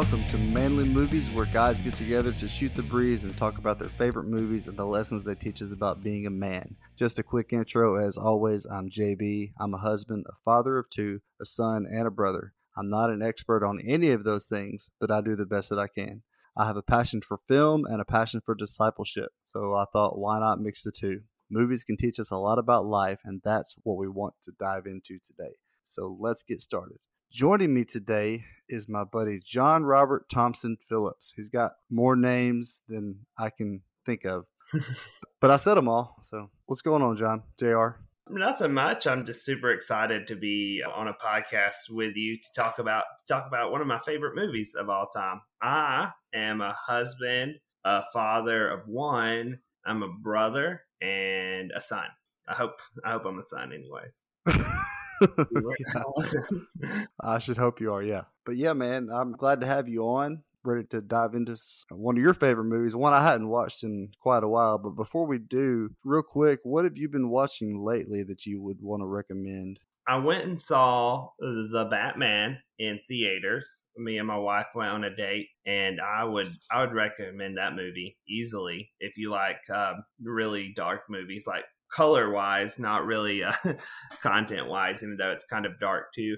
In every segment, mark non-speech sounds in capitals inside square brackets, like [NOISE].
welcome to Manly Movies, where guys get together to shoot the breeze and talk about their favorite movies and the lessons they teach us about being a man. Just a quick intro, as always, I'm JB. I'm a husband, a father of two, a son, and a brother. I'm not an expert on any of those things, but I do the best that I can. I have a passion for film and a passion for discipleship, so I thought, why not mix the two? Movies can teach us a lot about life, and that's what we want to dive into today. So let's get started. Joining me today is my buddy John Robert Thompson Phillips. He's got more names than I can think of, [LAUGHS] but I said them all. So what's going on, John? Jr. Nothing much. I'm just super excited to be on a podcast with you to talk about to talk about one of my favorite movies of all time. I am a husband, a father of one. I'm a brother and a son. I hope I hope I'm a son, anyways. [LAUGHS] [LAUGHS] [LAUGHS] I should hope you are, yeah. But yeah, man, I'm glad to have you on. Ready to dive into one of your favorite movies, one I hadn't watched in quite a while. But before we do, real quick, what have you been watching lately that you would want to recommend? I went and saw the Batman in theaters. Me and my wife went on a date, and I would I would recommend that movie easily if you like um, really dark movies like color wise, not really uh, [LAUGHS] content wise, even though it's kind of dark too.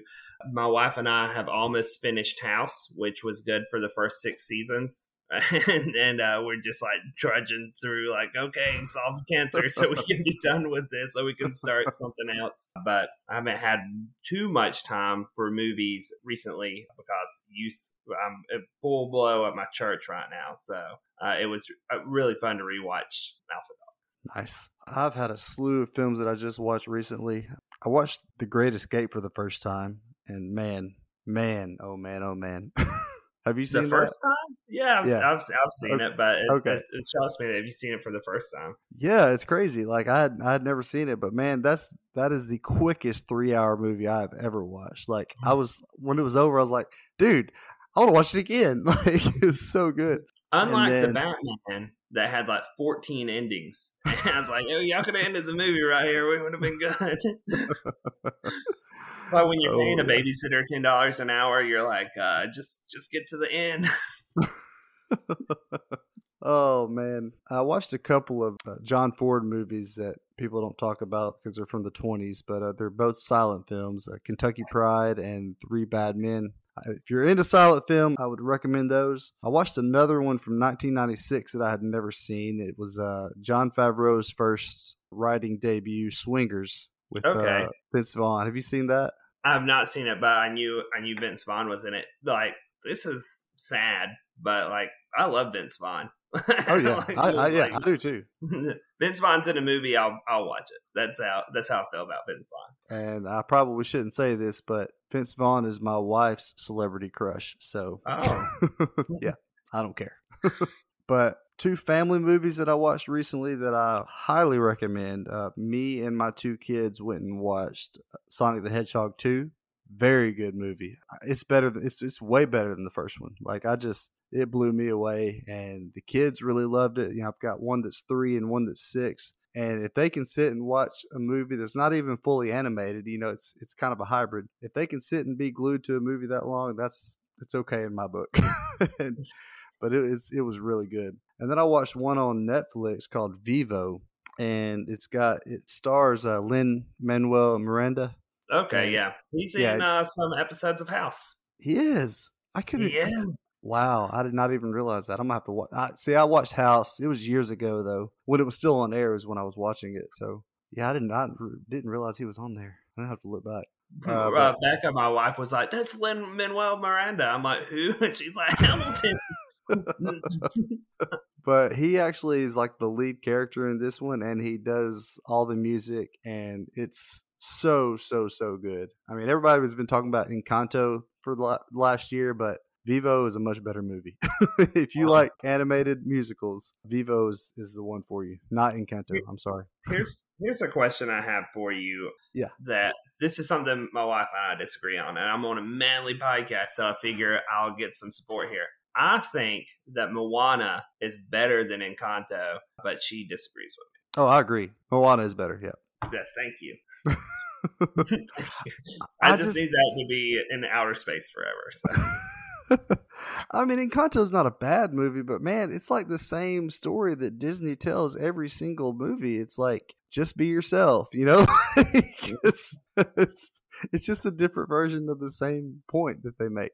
My wife and I have almost finished House, which was good for the first six seasons. [LAUGHS] and, and uh, we're just like trudging through, like, okay, solve cancer [LAUGHS] so we can be done with this, so we can start something else. But I haven't had too much time for movies recently because youth I'm full blow at my church right now. So uh, it was uh, really fun to rewatch Alpha Nice. I've had a slew of films that I just watched recently. I watched The Great Escape for the first time, and man, man, oh man, oh man. [LAUGHS] have you seen it? the first that? time? Yeah, I've, yeah. I've, I've seen okay. it, but it, okay. it, it shocks me that have you seen it for the first time? Yeah, it's crazy. Like I had, I had never seen it, but man, that's that is the quickest three hour movie I've ever watched. Like I mm. was when it was over, I was like, dude, I want to watch it again. [LAUGHS] Like it was so good. Unlike then, the Batman, that had like 14 endings. [LAUGHS] And I was like, oh, y'all could have ended the movie right here. We would have been good. [LAUGHS] but when you're paying a oh, babysitter ten dollars an hour, you're like, uh, just just get to the end. [LAUGHS] oh man, I watched a couple of uh, John Ford movies that people don't talk about because they're from the 20s, but uh, they're both silent films: uh, Kentucky Pride and Three Bad Men. If you're into silent film, I would recommend those. I watched another one from 1996 that I had never seen. It was uh, Jon Favreau's first writing debut, Swingers, with okay. uh, Vince Vaughn. Have you seen that? I have not seen it, but I knew I knew Vince Vaughn was in it. Like this is sad, but like I love Vince Vaughn. [LAUGHS] Oh yeah, like, I, I, yeah, I do too. [LAUGHS] Vince Vaughn's in a movie, I'll I'll watch it. That's how that's how I feel about Vince Vaughn. And I probably shouldn't say this, but Vince Vaughn is my wife's celebrity crush. So oh. [LAUGHS] yeah, I don't care. but two family movies that I watched recently that I highly recommend. Uh, me and my two kids went and watched Sonic the Hedgehog two. Very good movie. It's better. Than, it's it's way better than the first one. Like I just it blew me away, and the kids really loved it. You know, I've got one that's three and one that's six, and if they can sit and watch a movie that's not even fully animated, you know, it's it's kind of a hybrid. If they can sit and be glued to a movie that long, that's it's okay in my book. [LAUGHS] and, but it was it was really good. And then I watched one on Netflix called Vivo, and it's got it stars uh, Lin Manuel Miranda. Okay, yeah, he's yeah, in uh, some episodes of House. He is. I couldn't. He is. Wow, I did not even realize that. I'm gonna have to watch. I, see, I watched House. It was years ago though. When it was still on air is when I was watching it. So yeah, I did not didn't realize he was on there. I have to look back. Uh, uh, Becca, my wife, was like, "That's Lin Manuel Miranda." I'm like, "Who?" [LAUGHS] And she's like, "Hamilton." [LAUGHS] but he actually is like the lead character in this one, and he does all the music, and it's so so so good. I mean, everybody has been talking about Encanto for the last year, but Vivo is a much better movie. [LAUGHS] if you wow. like animated musicals, Vivo is, is the one for you. Not Encanto. I'm sorry. Here's [LAUGHS] here's a question I have for you. Yeah. That this is something my wife and I disagree on, and I'm on a manly podcast, so I figure I'll get some support here. I think that Moana is better than Encanto, but she disagrees with me. Oh, I agree. Moana is better. Yeah. Yeah. Thank you. [LAUGHS] I, I just, just, need that to be in outer space forever. So. [LAUGHS] I mean, Encanto's not a bad movie, but man, it's like the same story that Disney tells every single movie. It's like just be yourself, you know. [LAUGHS] it's it's it's just a different version of the same point that they make.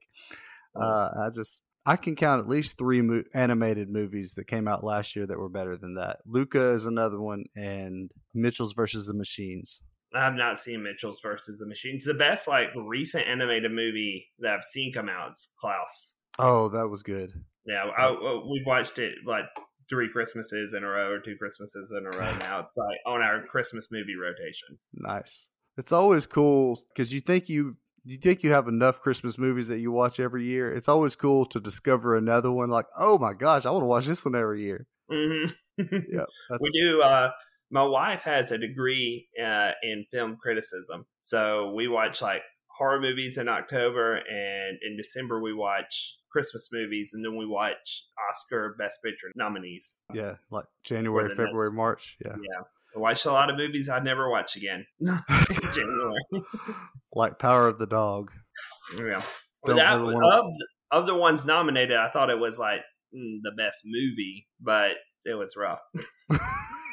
Uh, I just I can count at least three mo- animated movies that came out last year that were better than that. Luca is another one, and Mitchell's versus the Machines. I've not seen Mitchell's versus the Machines. The best like recent animated movie that I've seen come out is Klaus. Oh, that was good. Yeah, I, I, uh, we've watched it like three Christmases in a row or two Christmases in a row [SIGHS] now. It's like on our Christmas movie rotation. Nice. It's always cool because you think you you think you have enough Christmas movies that you watch every year. It's always cool to discover another one. Like, oh my gosh, I want to watch this one every year. Mm-hmm. Yeah, [LAUGHS] we do. Uh, my wife has a degree uh, in film criticism, so we watch like horror movies in October, and in December we watch Christmas movies, and then we watch Oscar Best Picture nominees. Yeah, like January, February, next. March. Yeah, Yeah, I watched a lot of movies I'd never watch again. [LAUGHS] Like Power of the Dog. Yeah, that of the, of the ones nominated, I thought it was like mm, the best movie, but it was rough. [LAUGHS]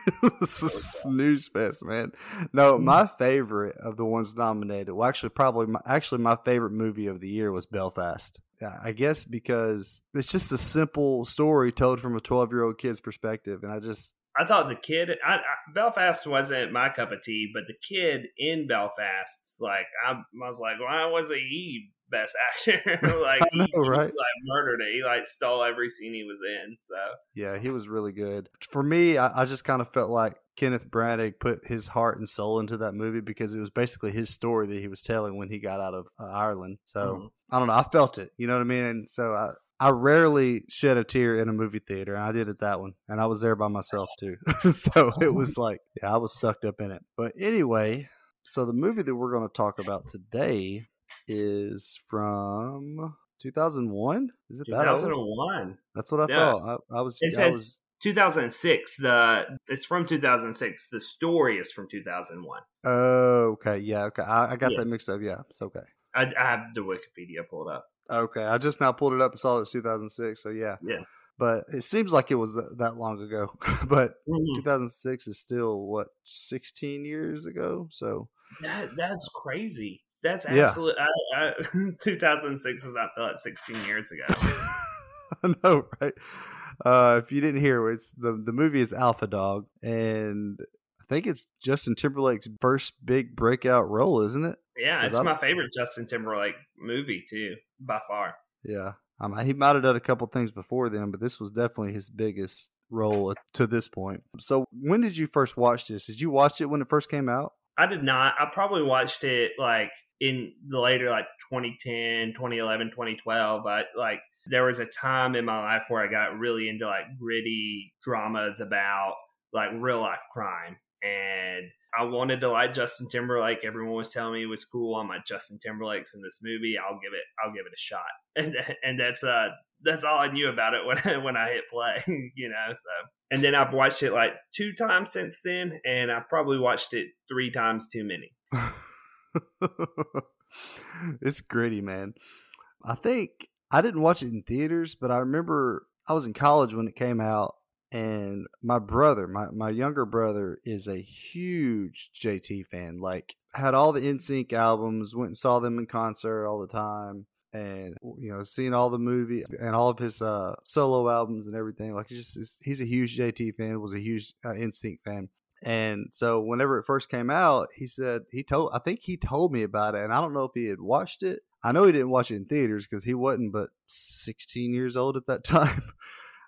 [LAUGHS] it's a snooze fest, man. No, my favorite of the ones nominated, well, actually, probably my, actually my favorite movie of the year was Belfast. I guess because it's just a simple story told from a twelve year old kid's perspective, and I just I thought the kid, I, I, Belfast wasn't my cup of tea, but the kid in Belfast, like I, I was like, why wasn't he best [LAUGHS] actor? [LAUGHS] like know, he, he, right? like murdered it. He like stole every scene he was in. So yeah, he was really good. For me, I, I just kind of felt like Kenneth Branagh put his heart and soul into that movie because it was basically his story that he was telling when he got out of uh, Ireland. So Mhm. I don't know, I felt it. You know what I mean? And so I. I rarely shed a tear in a movie theater, and I did it that one, and I was there by myself too. [LAUGHS] so it was oh. like, yeah, I was sucked up in it. But anyway, so the movie that we're going to talk about today is from 2001. Is it that 2001, That's what I Yeah. thought. I, I was. It says- was 2006. The it's from 2006. The story is from 2001. oh, okay. Yeah. Okay. I, I got Yeah. that mixed up. Yeah. It's okay. I, I have the Wikipedia pulled up. Okay. I just now pulled it up and saw it was 2006. So yeah. Yeah. But it seems like it was that long ago. [LAUGHS] but Mhm. 2006 is still what 16 years ago. So That that's crazy. That's Yeah. I, I, [LAUGHS] 2006 does not feel like 16 years ago. [LAUGHS] I know, right? Uh, if you didn't hear, it's the the movie is Alpha Dog, and I think it's Justin Timberlake's first big breakout role, isn't it? Yeah, it's my favorite Justin Timberlake movie too, by far. Yeah, um, he might have done a couple things before then, but this was definitely his biggest role to this point. So, when did you first watch this? Did you watch it when it first came out? I did not. I probably watched it like in the later like 2010, 2011, 2012. But like there was a time in my life where I got really into like gritty dramas about like real life crime. And I wanted to like Justin Timberlake. Everyone was telling me it was cool. I'm like Justin Timberlake's in this movie. I'll give it. I'll give it a shot. [LAUGHS] And and that's uh that's all I knew about it when I, when I hit play. [LAUGHS] You know. So and then I've watched it like two times since then, and I probably watched it three times too many. [LAUGHS] it's gritty, man. I think I didn't watch it in theaters, but I remember I was in college when it came out, and my brother, my, my younger brother, is a huge JT fan. Like, had all the NSYNC albums, went and saw them in concert all the time. And you know, seeing all the movie and all of his uh, solo albums and everything, like he's just he's a huge JT fan, was a huge uh, NSYNC fan, and so whenever it first came out, he said he told I think he told me about it, and I don't know if he had watched it. I know he didn't watch it in theaters because he wasn't but 16 years old at that [LAUGHS] time.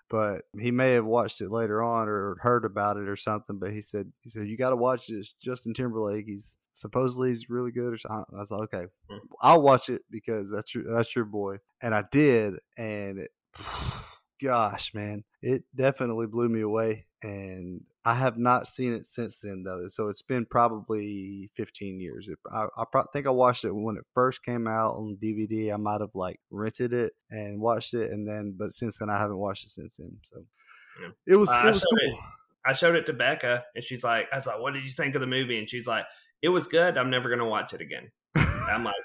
But he may have watched it later on or heard about it or something. But he said he said you got to watch this. Justin Timberlake. He's supposedly he's really good or something. I was like, okay, Hmm. I'll watch it because that's your that's your boy. And I did, and it, [SIGHS] gosh, man, it definitely blew me away. And I have not seen it since then, though. So it's been probably 15 years. I, I think I watched it when it first came out on DVD. I might have like rented it and watched it, and then, but since then, I haven't watched it since then. So Yeah. it was Uh, it I was showed cool. it- I showed it to Becca, and she's like, "I was like, what did you think of the movie?" And she's like, "It was good. I'm never gonna watch it again." I'm like,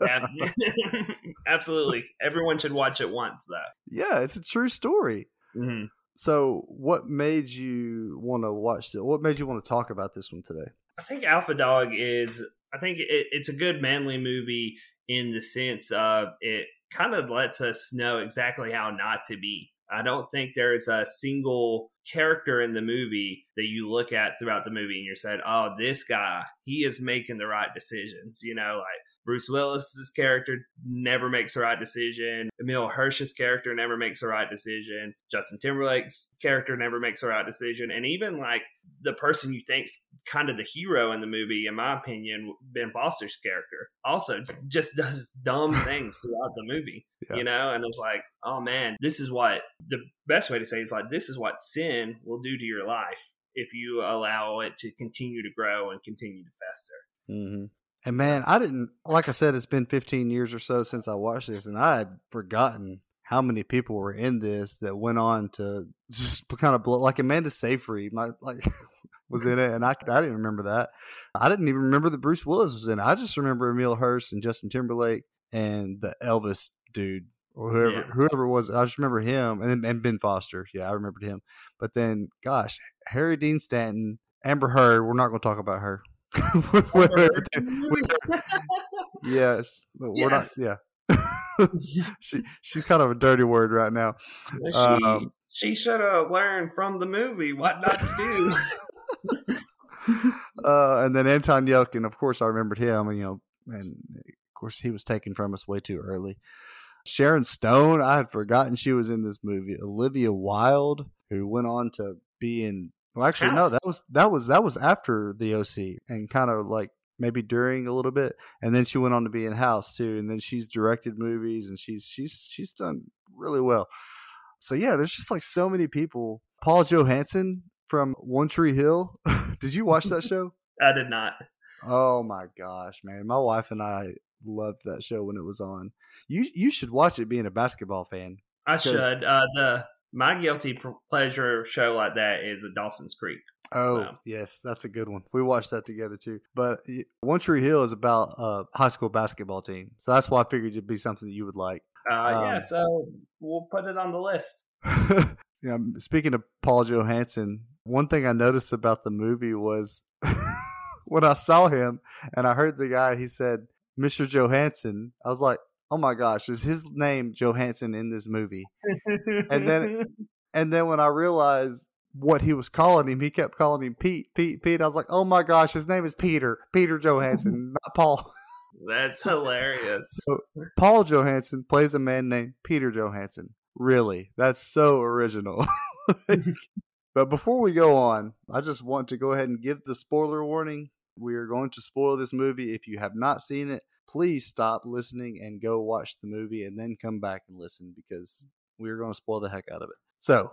[LAUGHS] Absolutely. Everyone should watch it once, though. [LAUGHS] Yeah, it's a true story. Mm-hmm. So, what made you want to watch it? What made you want to talk about this one today? I think Alpha Dog is. I think it, it's a good manly movie in the sense of it kind of lets us know exactly how not to be. I don't think there's a single character in the movie that you look at throughout the movie and you're saying, oh, this guy, he is making the right decisions. You know, like Bruce Willis's character never makes the right decision. Emile Hirsch's character never makes the right decision. Justin Timberlake's character never makes the right decision. And even like the person you think's kind of the hero in the movie, in my opinion, Ben Foster's character, also [LAUGHS] just does dumb [LAUGHS] things throughout the movie. Yeah. You know, and it's like, oh man, this is what the best way to say is like this is what sin will do to your life if you allow it to continue to grow and continue to fester. Mm-hmm. And man, I didn't like I said, it's been 15 years or so since I watched this, and I had forgotten how many people were in this that went on to [LAUGHS] just kind of blow like Amanda Seyfried, my like [LAUGHS] was in it, and I I didn't remember that. I didn't even remember that Bruce Willis was in it. I just remember Emile Hirsch and Justin Timberlake and the Elvis dude or whoever yeah. whoever it was. I just remember him and and Ben Foster. Yeah, I remembered him. But then, gosh, Harry Dean Stanton, Amber Heard. We're not going to talk about her [LAUGHS] [LAUGHS] yes, we're not. Yeah, [LAUGHS] she she's kind of a dirty word right now. She, um, she should have learned from the movie what not to do. uh, and then Anton Yelchin, of course, I remembered him. You know, and of course, he was taken from us way too early. Sharon Stone, I had forgotten she was in this movie. Olivia Wilde, who went on to be in well, actually, no. That was that was that was after the OC, and kind of like maybe during a little bit, and then she went on to be in House too, and then she's directed movies, and she's she's she's done really well. So yeah, there's just like so many people. Paul Johansson from One Tree Hill. [LAUGHS] did you watch that show? [LAUGHS] I did not. Oh my gosh, man! My wife and I loved that show when it was on. You you should watch it. Being a basketball fan, I should. Uh, the my guilty pleasure show like that is a Dawson's Creek. Oh so. yes, that's a good one. We watched that together too. But One Tree Hill is about a high school basketball team, so that's why I figured it'd be something that you would like. Uh, um, yeah, so we'll put it on the list. [LAUGHS] yeah, speaking of Paul Johansson, one thing I noticed about the movie was [LAUGHS] when I saw him and I heard the guy, he said, "Mr. Johansson." I was like, oh my gosh, is his name Johansson in this movie? and then [LAUGHS] and then when I realized what he was calling him, he kept calling him Pete, Pete, Pete. I was like, oh my gosh, his name is Peter, Peter Johansson, [LAUGHS] not Paul. That's [LAUGHS] hilarious. So Paul Johansson plays a man named Peter Johansson. Really, that's so original. but before we go on, I just want to go ahead and give the spoiler warning. We are going to spoil this movie. If you have not seen it, please stop listening and go watch the movie and then come back and listen because we're going to spoil the heck out of it. So,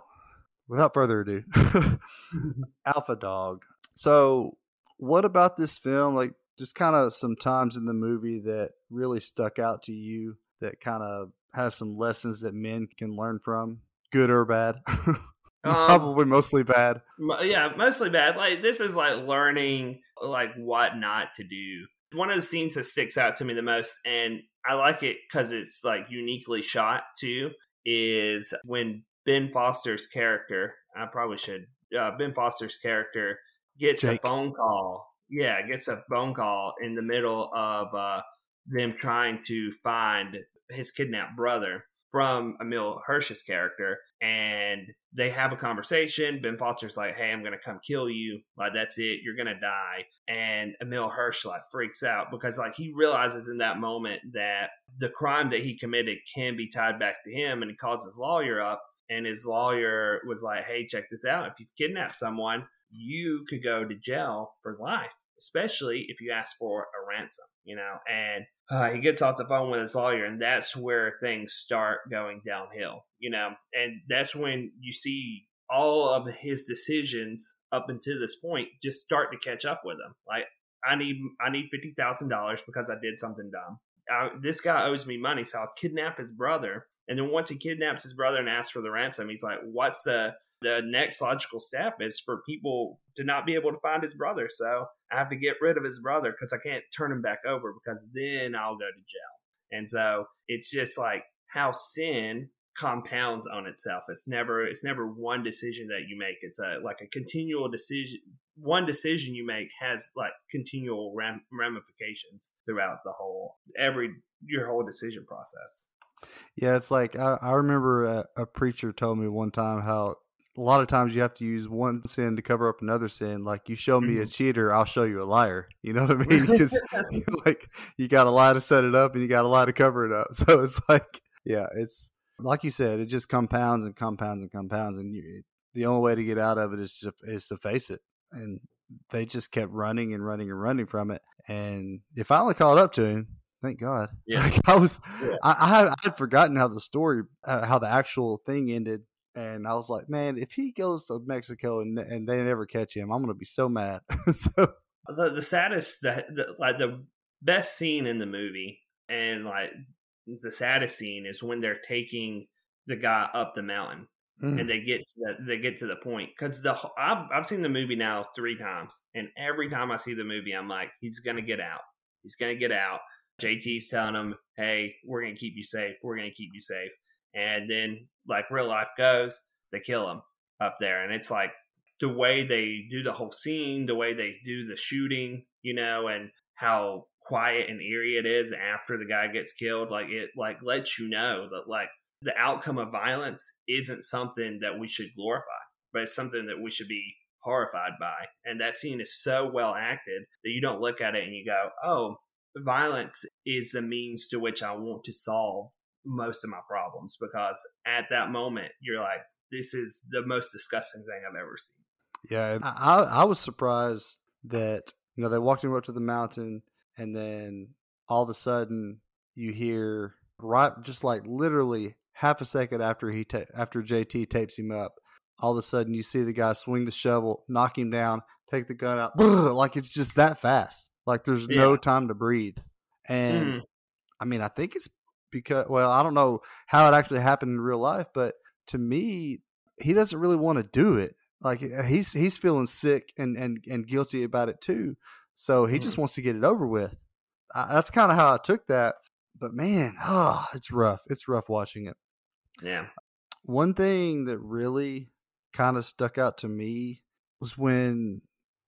without further ado, [LAUGHS] [LAUGHS] Alpha Dog. So, what about this film? Like, just kind of some times in the movie that really stuck out to you that kind of has some lessons that men can learn from, good or bad? [LAUGHS] Um, Probably mostly bad. Yeah, mostly bad. Like this is like learning like what not to do one of the scenes that sticks out to me the most, and I like it because it's like uniquely shot too, is when Ben Foster's character, I probably should, uh, Ben Foster's character gets Jake. a phone call. Yeah, gets a phone call in the middle of uh, them trying to find his kidnapped brother from Emile Hirsch's character, and they have a conversation. Ben Foster's like, "Hey, I'm gonna come kill you. Like that's it. You're gonna die." And Emile Hirsch like freaks out because like he realizes in that moment that the crime that he committed can be tied back to him, and he calls his lawyer up, and his lawyer was like, "Hey, check this out. If you kidnap someone, you could go to jail for life." especially if you ask for a ransom, you know. And uh, he gets off the phone with his lawyer, and that's where things start going downhill, you know. And that's when you see all of his decisions up until this point just start to catch up with him. Like, I need I need fifty thousand dollars because I did something dumb. I, this guy owes me money, so I'll kidnap his brother. And then once he kidnaps his brother and asks for the ransom, he's like, "What's the the next logical step is for people to not be able to find his brother. So I have to get rid of his brother because I can't turn him back over because then I'll go to jail. And so it's just like how sin compounds on itself. It's never it's never one decision that you make. It's a like a continual decision. One decision you make has like continual ram- ramifications throughout the whole every your whole decision process. Yeah, it's like I, I remember a, a preacher told me one time how a lot of times you have to use one sin to cover up another sin. Like you show me mm-hmm. a cheater, I'll show you a liar. You know what I [LAUGHS] mean? Because [LAUGHS] like you got a lie to set it up, and you got a lie to cover it up. [LAUGHS] So it's like, yeah, it's like you said, it just compounds and compounds and compounds, and you, the only way to get out of it is to, is to face it. And they just kept running and running and running from it, and it finally caught up to him. Thank God. Yeah, like I was, yeah. I, I, had, I had forgotten how the story, uh, how the actual thing ended, and I was like, man, if he goes to Mexico and and they never catch him, I'm gonna be so mad. [LAUGHS] so the the saddest, the, the like the best scene in the movie, and like the saddest scene is when they're taking the guy up the mountain mm. and they get to the, they get to the point because the I've, I've seen the movie now three times and every time I see the movie I'm like he's gonna get out he's gonna get out JT's telling him hey we're gonna keep you safe we're gonna keep you safe and then like real life goes they kill him up there and it's like the way they do the whole scene the way they do the shooting you know and how quiet and eerie it is after the guy gets killed like it like lets you know that like the outcome of violence isn't something that we should glorify but it's something that we should be horrified by and that scene is so well acted that you don't look at it and you go oh violence is the means to which i want to solve most of my problems because at that moment you're like this is the most disgusting thing i've ever seen yeah i i was surprised that you know they walked him up to the mountain and then all of a sudden you hear right just like literally half a second after he ta- after JT tapes him up all of a sudden you see the guy swing the shovel knock him down take the gun out [LAUGHS] like it's just that fast like there's yeah. no time to breathe and mm. I mean I think it's because well I don't know how it actually happened in real life but to me he doesn't really want to do it like he's he's feeling sick and and and guilty about it too so he mm. just wants to get it over with. I, that's kind of how I took that. But man, oh, it's rough. It's rough watching it. Yeah. One thing that really kind of stuck out to me was when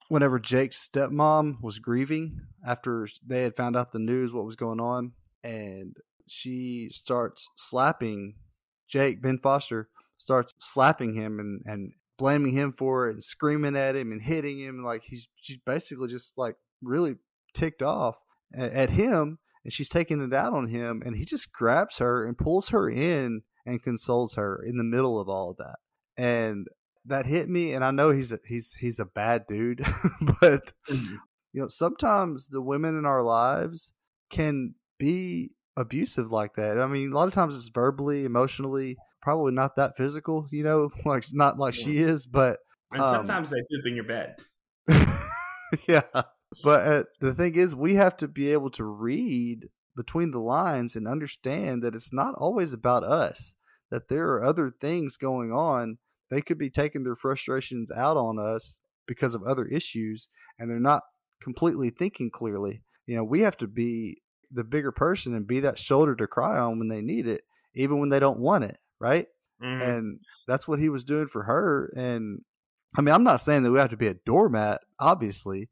whenever Jake's stepmom was grieving after they had found out the news what was going on and she starts slapping Jake Ben Foster starts slapping him and and blaming him for it and screaming at him and hitting him like he's she's basically just like really ticked off at, at him and she's taking it out on him and he just grabs her and pulls her in and consoles her in the middle of all of that and that hit me and i know he's a, he's he's a bad dude [LAUGHS] but mm-hmm. you know sometimes the women in our lives can be abusive like that i mean a lot of times it's verbally emotionally probably not that physical, you know, [LAUGHS] like not like yeah. she is, but and um, sometimes they poop in your bed. [LAUGHS] yeah, but uh, the thing is, we have to be able to read between the lines and understand that it's not always about us. That there are other things going on. They could be taking their frustrations out on us because of other issues, and they're not completely thinking clearly. You know, we have to be the bigger person and be that shoulder to cry on when they need it, even when they don't want it right? Mm. And that's what he was doing for her. And I mean, I'm not saying that we have to be a doormat, obviously,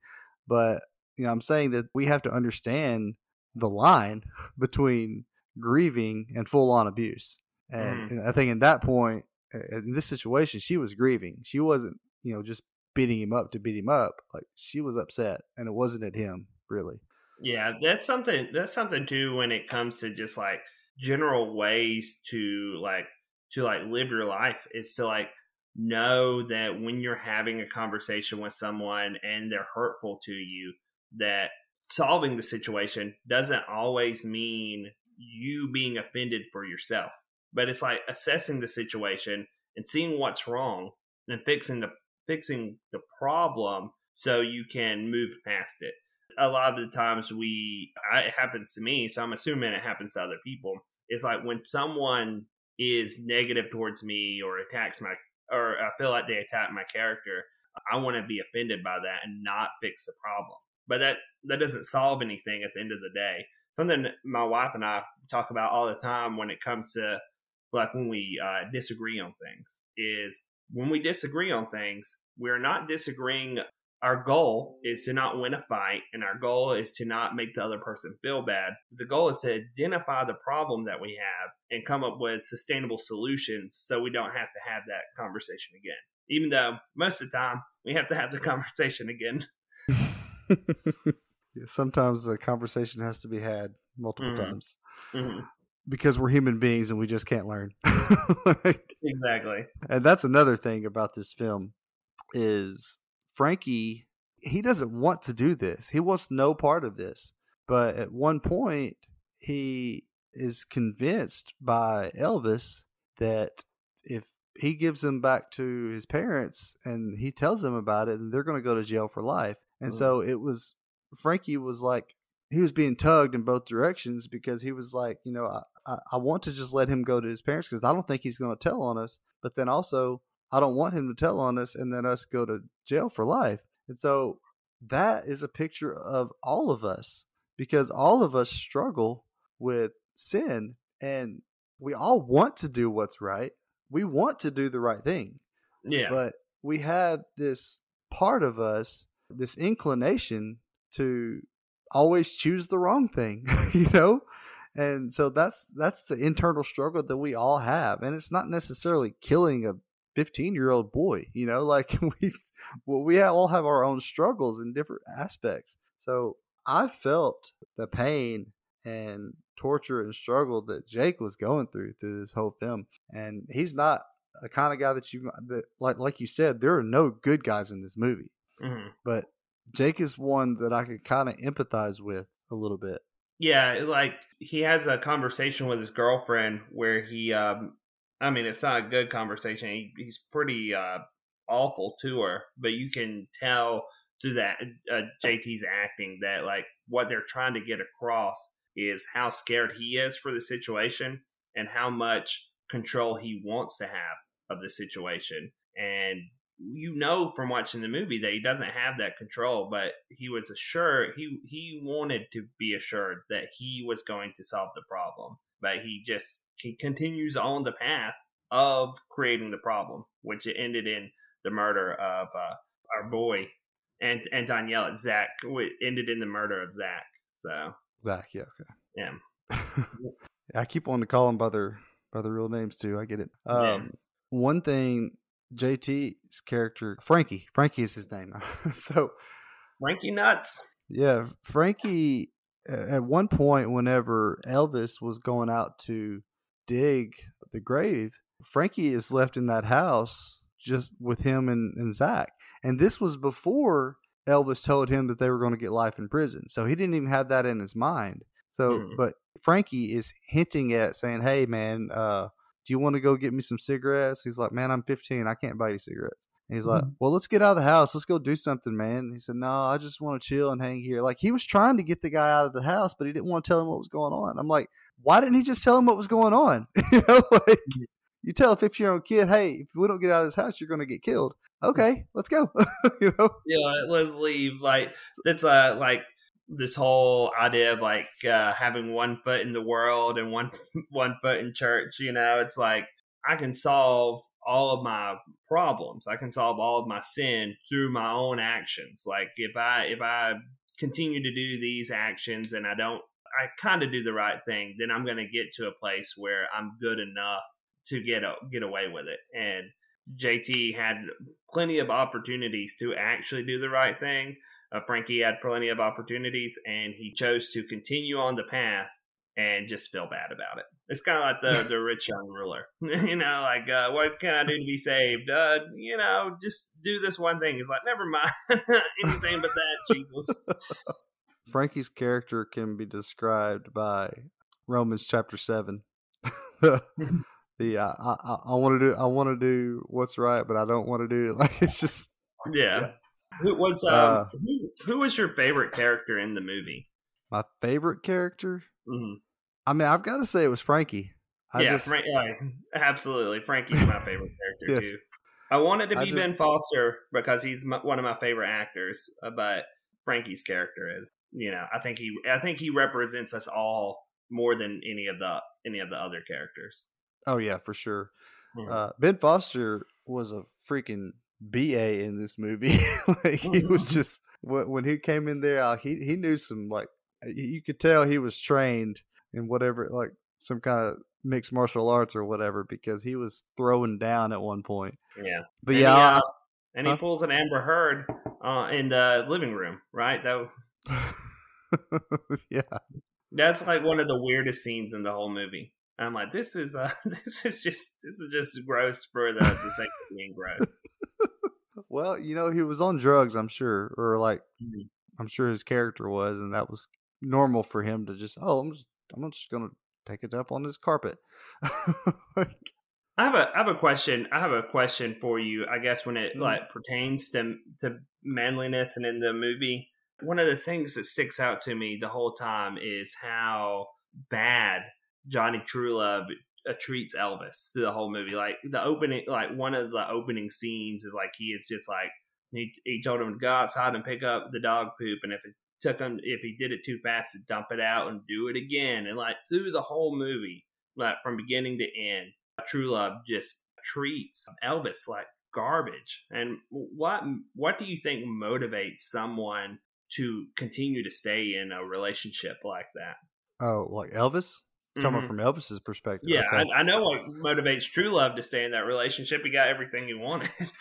but you know, I'm saying that we have to understand the line [LAUGHS] between grieving and full on abuse. And, mm. and I think in that point, in this situation, she was grieving. She wasn't, you know, just beating him up to beat him up. Like she was upset, and it wasn't at him really. Yeah, that's something. That's something too when it comes to just like general ways to like to like live your life is to like know that when you're having a conversation with someone and they're hurtful to you that solving the situation doesn't always mean you being offended for yourself but it's like assessing the situation and seeing what's wrong and fixing the fixing the problem so you can move past it a lot of the times we it happens to me so i'm assuming it happens to other people it's like when someone is negative towards me or attacks my or I feel like they attack my character, I want to be offended by that and not fix the problem. But that that doesn't solve anything at the end of the day. something my wife and I talk about all the time when it comes to like when we uh, disagree on things is when we disagree on things, we're not disagreeing. Our goal is to not win a fight, and our goal is to not make the other person feel bad. The goal is to identify the problem that we have and come up with sustainable solutions so we don't have to have that conversation again. Even though most of the time we have to have the [LAUGHS] conversation again. [LAUGHS] Sometimes the conversation has to be had multiple Mhm. times hmm because we're human beings and we just can't learn. [LAUGHS] Exactly. and that's another thing about this film is Frankie he doesn't want to do this. He wants no part of this. But at one point he is convinced by Elvis that if he gives him back to his parents and he tells them about it, then they're going to go to jail for life. And so it was Frankie was like he was being tugged in both directions because he was like, you know, I, I, I want to just let him go to his parents because I don't think he's going to tell on us. But then also, I don't want him to tell on us and then us go to jail for life. And so that is a picture of all of us because all of us struggle with sin and we all want to do what's right. We want to do the right thing Yeah. but we have this part of us, this inclination to always choose the wrong thing, [LAUGHS] you know? And so that's that's the internal struggle that we all have. And it's not necessarily killing a 15-year-old boy, you know, like [LAUGHS] we well, we all have our own struggles in different aspects. So I felt the pain and torture and struggle that Jake was going through through this whole film. And he's not a kind of guy that you that like like you said, there are no good guys in this movie, hmm but Jake is one that I could kind of empathize with a little bit. Yeah, like he has a conversation with his girlfriend where he, um, I mean, it's not a good conversation. He, he's pretty uh, awful to her, but you can tell through that uh, JT's acting that like what they're trying to get across is how scared he is for the situation and how much control he wants to have of the situation. And you know from watching the movie that he doesn't have that control, but he was assured he he wanted to be assured that he was going to solve the problem, but he just he continues on the path of creating the problem, which ended in the murder of uh, our boy and Anton Yellet, Zach. It ended in the murder of Zach. So Zach, yeah, okay, yeah. [LAUGHS] I keep wanting to call them by their by their real names too. I get it. Um, Yeah. One thing, JT's character Frankie, Frankie is his name. [LAUGHS] so Frankie nuts. Yeah, Frankie. At one point, whenever Elvis was going out to dig the grave, Frankie is left in that house just with him and, and Zach. And this was before Elvis told him that they were going to get life in prison. So he didn't even have that in his mind. So, Mhm. but Frankie is hinting at saying, "Hey, man, uh, do you want to go get me some cigarettes?" He's like, "Man, I'm 15. I can't buy you cigarettes." And he's like, "Well, let's get out of the house. Let's go do something, man." He said, "No, I just want to chill and hang here." Like he was trying to get the guy out of the house, but he didn't want to tell him what was going on. I'm like, why didn't he just tell him what was going on? [LAUGHS] you know, like you tell a 15 year old kid, "Hey, if we don't get out of this house, you're going to get killed." Okay, let's go. [LAUGHS] you know, Yeah, let's leave. Like that's uh like this whole idea of like uh, having one foot in the world and one [LAUGHS] one foot in church. You know, it's like I can solve all of my problems. I can solve all of my sin through my own actions. Like if I if I continue to do these actions and I don't I kind of do the right thing, then I'm going to get to a place where I'm good enough to get a, get away with it. And JT had plenty of opportunities to actually do the right thing. Uh, Frankie had plenty of opportunities, and he chose to continue on the path and just feel bad about it. It's kind of like the [LAUGHS] the rich young ruler, [LAUGHS] you know, like uh, what can I do to be saved? Uh, you know, just do this one thing. He's like, never mind [LAUGHS] anything but that, Jesus. Frankie's character can be described by Romans chapter seven. [LAUGHS] the uh, I I, I want to do I want to do what's right, but I don't want to do it. [LAUGHS] Like it's just Yeah. Who was um, Uh, who, who was your favorite character in the movie? my favorite character. hmm I mean, I've got to say it was Frankie. I yeah, just, Frank, yeah, absolutely. Frankie's my favorite [LAUGHS] character Yeah. too. I wanted to be just- Ben Foster because he's my, one of my favorite actors, uh, but Frankie's character is. You know, I think he I think he represents us all more than any of the any of the other characters. Oh yeah, for sure. Mhm. Uh, ben Foster was a freaking ba in this movie. [LAUGHS] like, he was just wh- when he came in there, uh, he he knew some like you could tell he was trained in whatever like some kind of mixed martial arts or whatever because he was throwing down at one point. yeah. But And yeah, he, uh, and he Huh? pulls an Amber Heard uh, in the living room, right? That [LAUGHS] yeah, that's like one of the weirdest scenes in the whole movie. I'm like, this is uh, [LAUGHS] this is just this is just gross for the, the sake of being gross. [LAUGHS] well, you know, he was on drugs, I'm sure, or like Mhm. I'm sure his character was, and that was normal for him to just, oh, I'm just, I'm just gonna take it up on this carpet. Like, I have a I have a question. I have a question for you. I guess when it Mhm. like pertains to to manliness and in the movie, one of the things that sticks out to me the whole time is how bad Johnny Truelove uh, treats Elvis through the whole movie. Like the opening, like one of the opening scenes is like he is just like he he told him to go outside and pick up the dog poop, and if it took him if he did it too fast, to dump it out and do it again, and like through the whole movie, like from beginning to end. Truelove just treats Elvis like garbage. And what what do you think motivates someone to continue to stay in a relationship like that? oh, like Elvis? Talking Mhm. from Elvis's perspective. Yeah, okay. I, I know what motivates Truelove to stay in that relationship. He got everything he wanted. [LAUGHS]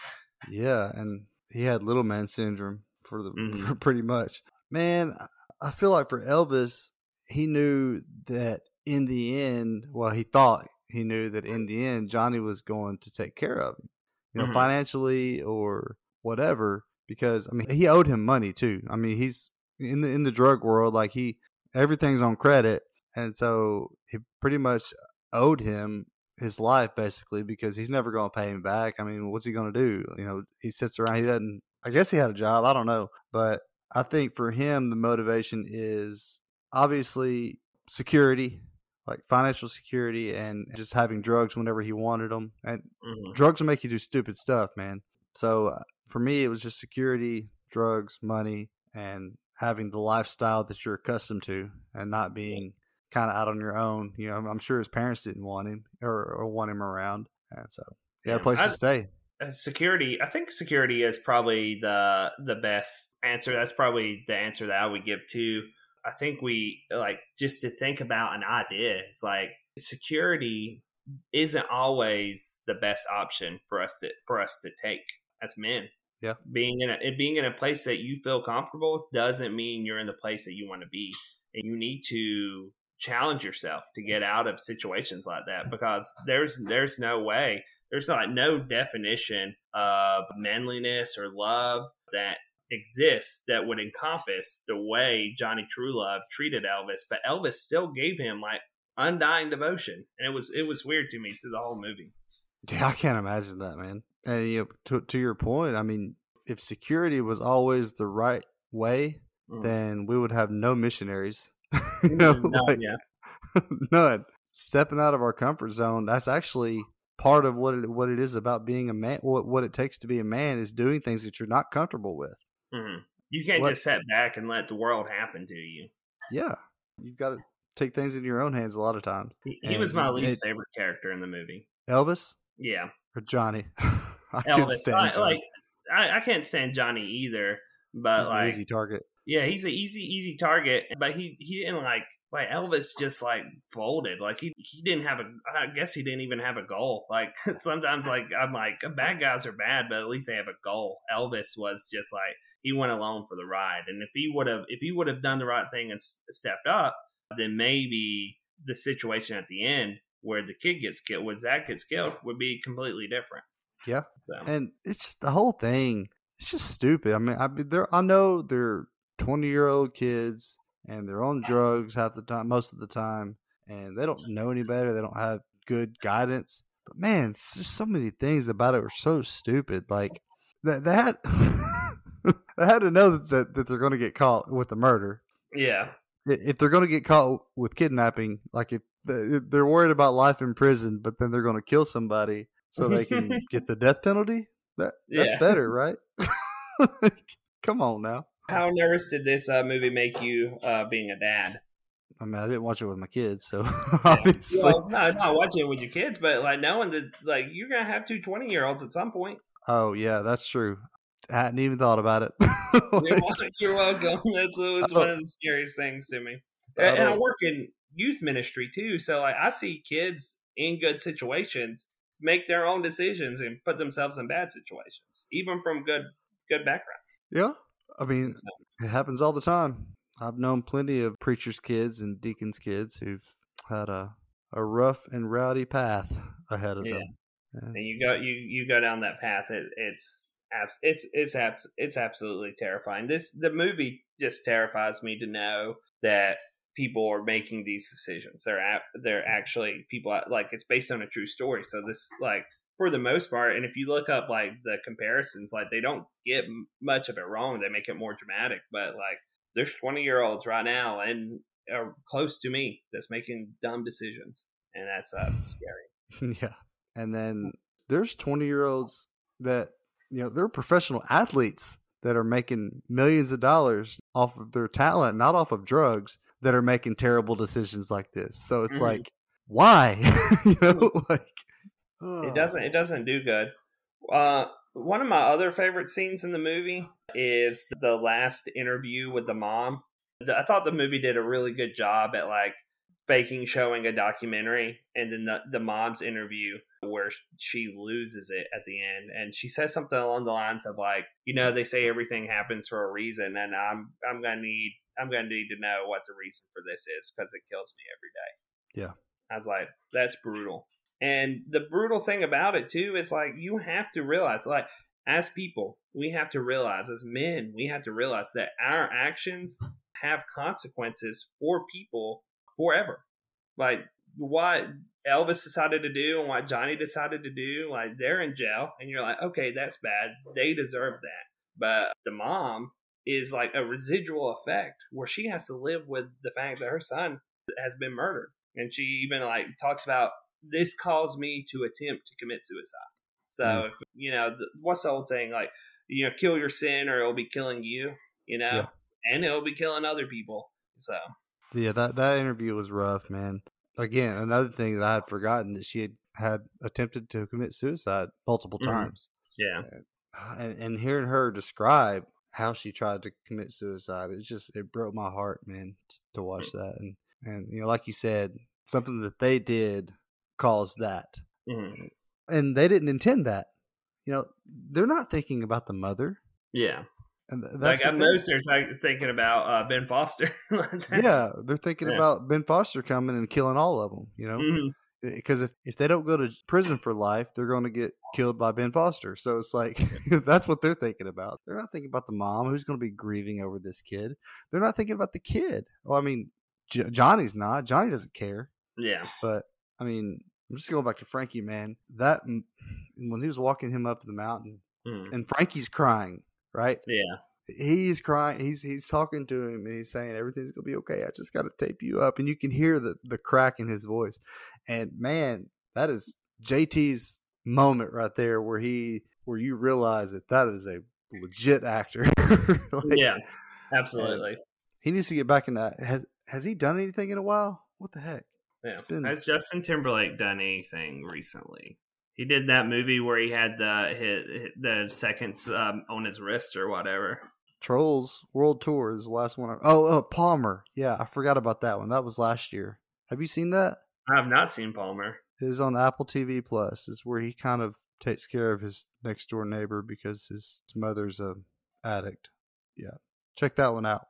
Yeah, and he had little man syndrome for the Mhm. [LAUGHS] pretty much. Man, I- feel like for Elvis, he knew that in the end, well, he thought he knew that in the end, Johnny was going to take care of him, you know, Mhm. financially or whatever. Because I mean, he owed him money too. I mean, he's in the in the drug world, like he everything's on credit, and so he pretty much owed him his life basically because he's never going to pay him back. I mean, what's he going to do? You know, he sits around. He doesn't. I guess he had a job. I don't know, but I think for him the motivation is obviously security, like financial security, and just having drugs whenever he wanted them. And Mhm. drugs make you do stupid stuff, man. So uh, for me, it was just security, drugs, money, and having the lifestyle that you're accustomed to, and not being kind of out on your own. You know, I'm, sure his parents didn't want him or, or want him around, and so he had a Yeah, place I- to stay. Uh, security. I think security is probably the the best answer. That's probably the answer that I would give to. I think we like just to think about an idea. It's like security isn't always the best option for us to for us to take as men. Yeah. being in a it being in a place that you feel comfortable doesn't mean you're in the place that you want to be, and you need to challenge yourself to get out of situations like that because there's there's no way there's like no definition of manliness or love that exists that would encompass the way Johnny Truelove treated Elvis, but Elvis still gave him like undying devotion, and it was it was weird to me through the whole movie. Yeah, I can't imagine that, man. And you know, to to your point, I mean, if security was always the right way, Mm. then we would have no missionaries. [LAUGHS] you know, No, like, yeah. [LAUGHS] none. Stepping out of our comfort zone, that's actually part of what it what it is about being a man. What what it takes to be a man is doing things that you're not comfortable with. Mhm. You can't What- just sit back and let the world happen to you. Yeah, you've got to take things into your own hands a lot of times. He, And was my it- least favorite character in the movie. Elvis Yeah, or Johnny? [LAUGHS] I couldn't stand I, like I, I can't stand Johnny either, but He's an like easy target. Yeah, he's an easy, easy target, but he he didn't like like Elvis just like folded. Like he he didn't have a. I guess he didn't even have a goal. Like [LAUGHS] sometimes like I'm like bad guys are bad, but at least they have a goal. Elvis was just like he went alone for the ride, and if he would have if he would have done the right thing and s- stepped up, then maybe the situation at the end where the kid gets killed, when Zach gets killed, would be completely different. Yeah. So, and it's just the whole thing. It's just stupid. I mean, I mean, they're I know they're twenty year old kids and they're on drugs half the time, most of the time, and they don't know any better. They don't have good guidance. But man, there's so many things about it are so stupid. Like that, they had [LAUGHS] they had to know that that they're going to get caught with the murder. yeah, If they're going to get caught with kidnapping, like if they're worried about life in prison, but then they're going to kill somebody so they can get the death penalty. That [LAUGHS] that's Yeah. better, right? [LAUGHS] Come on now. How nervous did this uh, movie make you uh, being a dad? I mean, I didn't watch it with my kids, so [LAUGHS] obviously. Well, no, not watching it with your kids, but like knowing that like you're gonna have two 20 year olds at some point. Oh yeah, that's true. I hadn't even thought about it. You're, you're welcome. It's, it's one of the scariest things to me. I And, and I work in youth ministry too, so like I see kids in good situations make their own decisions and put themselves in bad situations, even from good good backgrounds. yeah, I mean, So, it happens all the time. I've known plenty of preachers' kids and deacons' kids who've had a a rough and rowdy path ahead of Yeah. them. Yeah. and you go you you go down that path. It, it's it's it's it's absolutely terrifying. This the movie just terrifies me to know that people are making these decisions. They're at, they're actually people like it's based on a true story. So this like for the most part, and if you look up like the comparisons, like they don't get much of it wrong. They make it more dramatic, but like there's 20 year olds right now and are close to me that's making dumb decisions, and that's uh, scary. [LAUGHS] yeah. And then there's 20 year olds that, you know, they're professional athletes that are making millions of dollars off of their talent, not off of drugs, that are making terrible decisions like this. So it's Mhm. like, why? [LAUGHS] you know, [LAUGHS] like, It doesn't. It doesn't do good. Uh, one of my other favorite scenes in the movie is the last interview with the mom. I thought the movie did a really good job at like faking showing a documentary, and then the the mom's interview where she loses it at the end, and she says something along the lines of like, you know, they say everything happens for a reason, and I'm I'm gonna need I'm gonna need to know what the reason for this is because it kills me every day. Yeah. I was like, that's brutal. And the brutal thing about it too is like you have to realize, like, as people, we have to realize, as men, we have to realize that our actions have consequences for people forever. Like what Elvis decided to do and what Johnny decided to do, like they're in jail, and you're like, okay, that's bad. They deserve that. But the mom is like a residual effect where she has to live with the fact that her son has been murdered. And she even like talks about this caused me to attempt to commit suicide. So, Mm. you know, the, what's the old saying? Like, you know, kill your sin or it'll be killing you, you know, Yeah. and it'll be killing other people. So, Yeah, that that interview was rough, man. Again, another thing that I had forgotten that she had, had attempted to commit suicide multiple Mhm. times, yeah. and, and hearing her describe how she tried to commit suicide, it just it broke my heart, man, to watch that. And and you know, like you said, something that they did caused that, Mhm. and they didn't intend that. You know, they're not thinking about the mother, Yeah. And th- like, I know they're th- thinking about uh, Ben Foster. [LAUGHS] Yeah, they're thinking yeah. about Ben Foster coming and killing all of them. You know. Because if, if they don't go to prison for life, they're going to get killed by Ben Foster. So it's like [LAUGHS] that's what they're thinking about. They're not thinking about the mom who's going to be grieving over this kid. They're not thinking about the kid. Well, I mean, J- Johnny's not. Johnny doesn't care. Yeah. But I mean, I'm just going back to Frankie, man. That when he was walking him up the mountain, Mhm. and Frankie's crying, right? Yeah. He's crying. He's he's talking to him, and he's saying everything's gonna be okay. I just got to tape you up, and you can hear the the crack in his voice. And man, that is JT's moment right there, where he where you realize that that is a legit actor. [LAUGHS] Like, yeah. Absolutely. he needs to get back in that. Has has he done anything in a while? What the heck? Yeah. Been- Has Justin Timberlake done anything recently? He did that movie where he had the hit, the seconds um, on his wrist or whatever. Trolls World Tour is the last one. I, oh, oh, Palmer. Yeah, I forgot about that one. That was last year. Have you seen that? I have not seen Palmer. It is on Apple TV Plus. Is where he kind of takes care of his next door neighbor because his, his mother's a addict. Yeah, check that one out.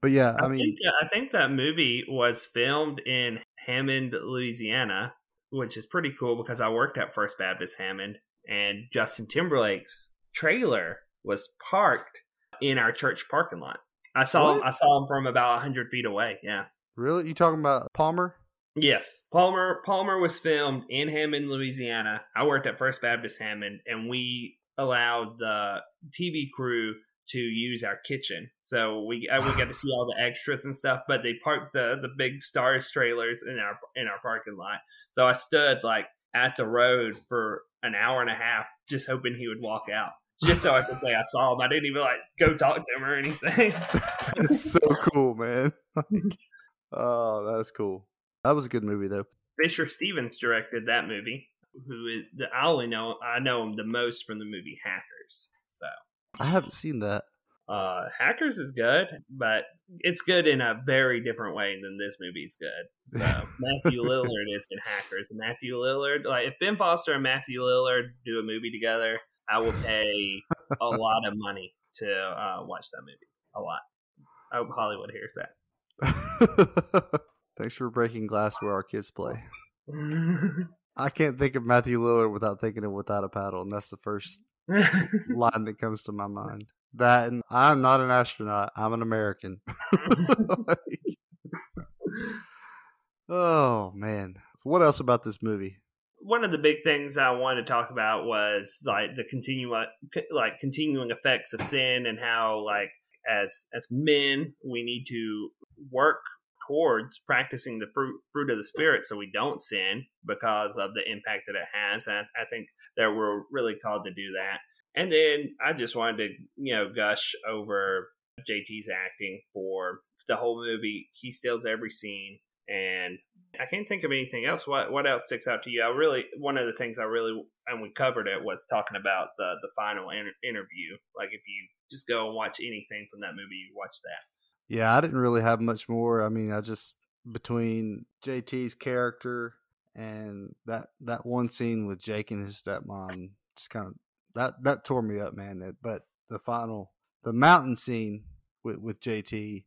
But yeah, I, I, mean, think, I think that movie was filmed in Hammond, Louisiana, which is pretty cool because I worked at First Baptist Hammond, and Justin Timberlake's trailer was parked in our church parking lot. I saw him. What? I saw him from about hundred feet away. Yeah. really, you talking about Palmer? Yes, Palmer. Palmer was filmed in Hammond, Louisiana. I worked at First Baptist Hammond, and we allowed the TV crew to use our kitchen, so we uh, we got to see all the extras and stuff. But they parked the the big stars trailers in our in our parking lot. So I stood like at the road for an hour and a half, just hoping he would walk out, just so I could say I saw him. I didn't even like go talk to him or anything. [LAUGHS] it's so cool, man. [LAUGHS] oh, that's cool. That was a good movie though. Fisher Stevens directed that movie. Who is the, I only know I know him the most from the movie Hackers. So I haven't seen that. Uh, Hackers is good, but it's good in a very different way than this movie is good. So [LAUGHS] Matthew Lillard is in Hackers. Matthew Lillard, like if Ben Foster and Matthew Lillard do a movie together, I will pay a [LAUGHS] lot of money to uh, watch that movie. A lot. I hope Hollywood hears that. [LAUGHS] Thanks for breaking glass where our kids play. I can't think of Matthew Lillard without thinking of Without a Paddle, and that's the first [LAUGHS] line that comes to my mind. That and I'm not an astronaut. I'm an American. [LAUGHS] oh man! So what else about this movie? One of the big things I wanted to talk about was like the continue like continuing effects of sin and how like as as men we need to work towards practicing the fruit fruit of the spirit so we don't sin because of the impact that it has. And I, I think that we're really called to do that. And then I just wanted to, you know, gush over JT's acting for the whole movie. He steals every scene, and I can't think of anything else. What what else sticks out to you? I really one of the things I really and we covered it was talking about the the final inter- interview. Like if you just go and watch anything from that movie, you watch that. Yeah, I didn't really have much more. I mean, I just between JT's character and that that one scene with Jake and his stepmom just kind of that that tore me up, man. But the final, the mountain scene with with JT,